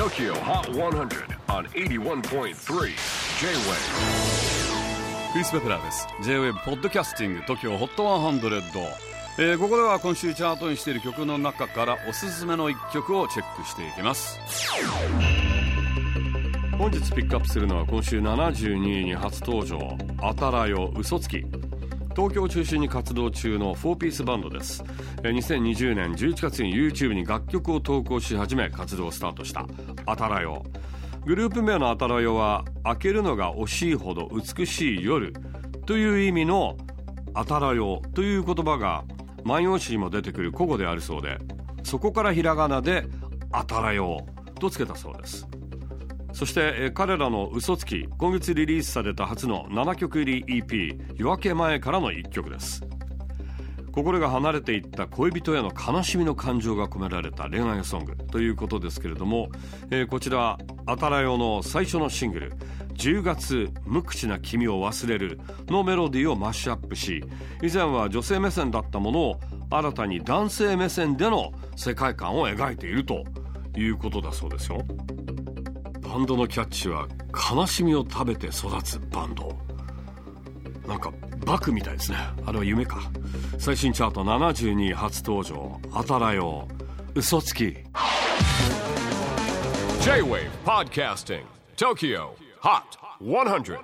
TOKYO HOT 100 on 81.3 J-WAVE クリス・ベプラーです。J-WAVE ポッドキャスティング TOKYO HOT 100、えー、ここでは今週チャートにしている曲の中からおすすめの一曲をチェックしていきます。本日ピックアップするのは今週72位に初登場「あたらよ嘘つき」東京を中心に活動中の4ピースバンドです。2020年11月に YouTube に楽曲を投稿し始め活動をスタートした。あたらよグループ名のあたらよは開けるのが惜しいほど美しい夜。という意味のあたらよという言葉が万葉集にも出てくる古語であるそうでそこからひらがなであたらよとつけたそうです。そして、彼らの嘘つき今月リリースされた初の7曲入り EP「夜明け前」からの1曲です。心が離れていった恋人への悲しみの感情が込められた恋愛ソングということですけれども、えー、こちらあたらよの最初のシングル「10月無口な君を忘れる」のメロディーをマッシュアップし以前は女性目線だったものを新たに男性目線での世界観を描いているということだそうですよ。バンドのキャッチは悲しみを食べて育つバンド。なんかバクみたいですね。あれは夢か。最新チャート72位初登場。あたらよ嘘つき。J-WAVE PODCASTING TOKYO HOT 100